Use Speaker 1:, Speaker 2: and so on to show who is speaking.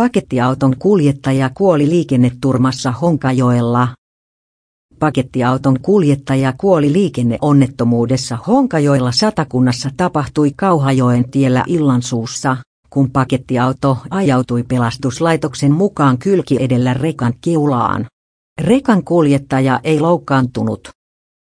Speaker 1: Pakettiauton kuljettaja kuoli liikenneturmassa Honkajoella. Pakettiauton kuljettaja kuoli liikenneonnettomuudessa Honkajoella satakunnassa tapahtui Kauhajoen tiellä illansuussa, kun pakettiauto ajautui pelastuslaitoksen mukaan kylki edellä rekan keulaan. Rekan kuljettaja ei loukkaantunut.